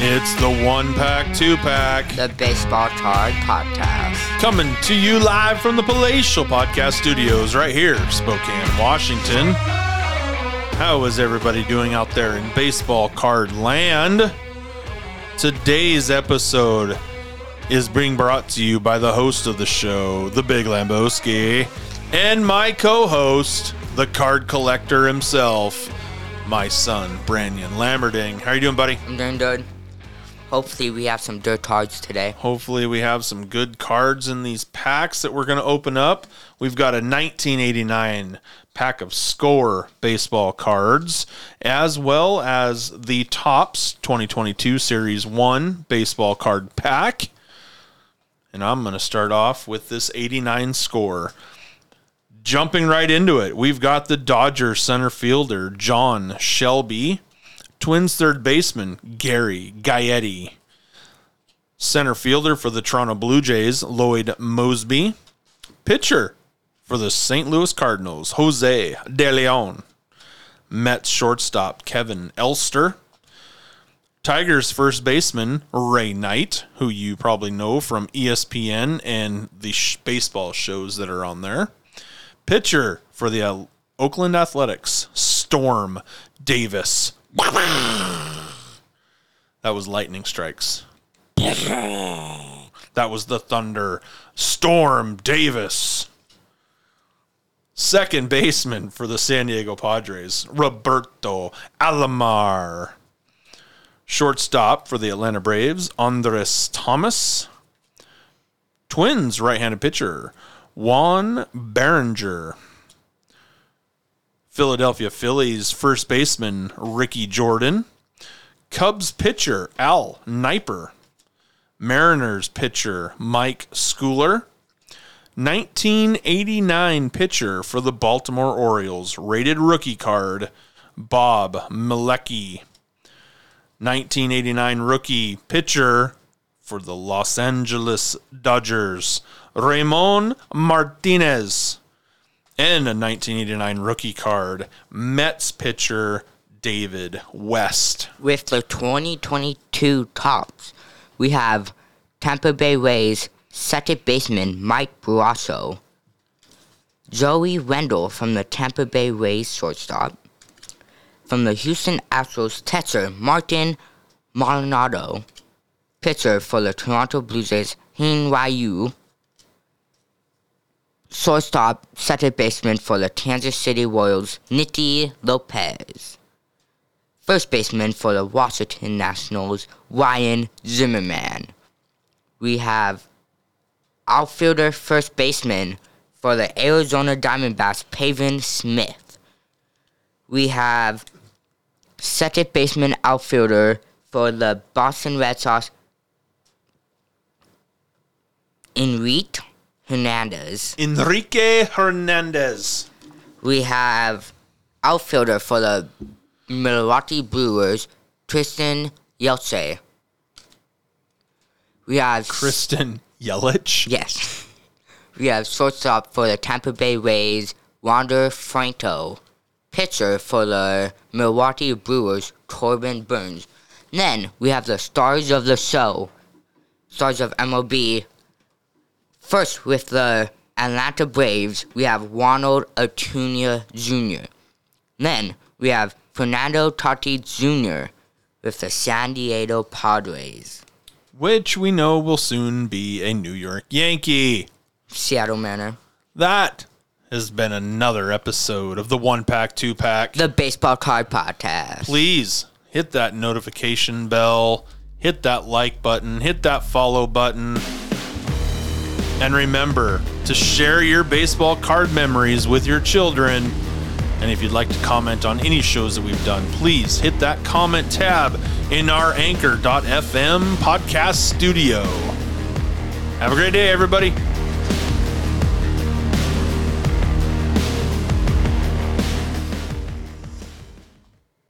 It's the one pack, two pack. The Baseball Card Podcast. Coming to you live from the Palatial Podcast Studios right here, Spokane, Washington. How is everybody doing out there in baseball card land? Today's episode is being brought to you by the host of the show, the Big Lamboski, and my co-host, the card collector himself, my son, Brandon Lammerding. How are you doing, buddy? I'm doing good. Hopefully, we have some dirt cards today. Hopefully, we have some good cards in these packs that we're going to open up. We've got a 1989 pack of score baseball cards, as well as the Topps 2022 Series 1 baseball card pack. And I'm going to start off with this 89 score. Jumping right into it, we've got the Dodger center fielder, John Shelby. Twins third baseman, Gary Gaetti. Center fielder for the Toronto Blue Jays, Lloyd Moseby, Pitcher for the St. Louis Cardinals, Jose De Leon. Mets shortstop, Kevin Elster. Tigers first baseman, Ray Knight, who you probably know from ESPN and the sh- baseball shows that are on there. Pitcher for the uh, Oakland Athletics, Storm Davis. That was lightning strikes. That was the thunder. Storm Davis. Second baseman for the San Diego Padres, Roberto Alomar. Shortstop for the Atlanta Braves, Andres Thomas. Twins right handed pitcher, Juan Berenguer. Philadelphia Phillies first baseman, Ricky Jordan. Cubs pitcher, Al Nipper. Mariners pitcher, Mike Schooler. 1989 pitcher for the Baltimore Orioles, rated rookie card, Bob Milacki. 1989 rookie pitcher for the Los Angeles Dodgers, Ramon Martinez. And a 1989 rookie card, Mets pitcher David West. With the 2022 Topps, we have Tampa Bay Rays second baseman Mike Brosseau, Joey Wendle from the Tampa Bay Rays shortstop, from the Houston Astros catcher Martin Maldonado, pitcher for the Toronto Blue Jays Hin Ryu, shortstop second baseman for the Kansas City Royals Nicky Lopez. First baseman for the Washington Nationals, Ryan Zimmerman. We have outfielder first baseman for the Arizona Diamondbacks, Pavin Smith. We have second baseman outfielder for the Boston Red Sox, Enrique Hernandez. Enrique Hernandez. We have outfielder for the Milwaukee Brewers, Tristan Yeltse. We have Christian Yelich. yes. We have shortstop for the Tampa Bay Rays, Wander Franco. Pitcher for the Milwaukee Brewers, Corbin Burnes. Then we have the stars of the show, stars of MLB. First, with the Atlanta Braves, we have Ronald Acuna Jr. Then we have Fernando Tatis Jr. with the San Diego Padres. Which we know will soon be a New York Yankee. Seattle Manor. That has been another episode of the One Pack, Two Pack. The Baseball Card Podcast. Please hit that notification bell, hit that like button, hit that follow button. And remember to share your baseball card memories with your children. And if you'd like to comment on any shows that we've done, please hit that comment tab in our anchor.fm podcast studio. Have a great day, everybody.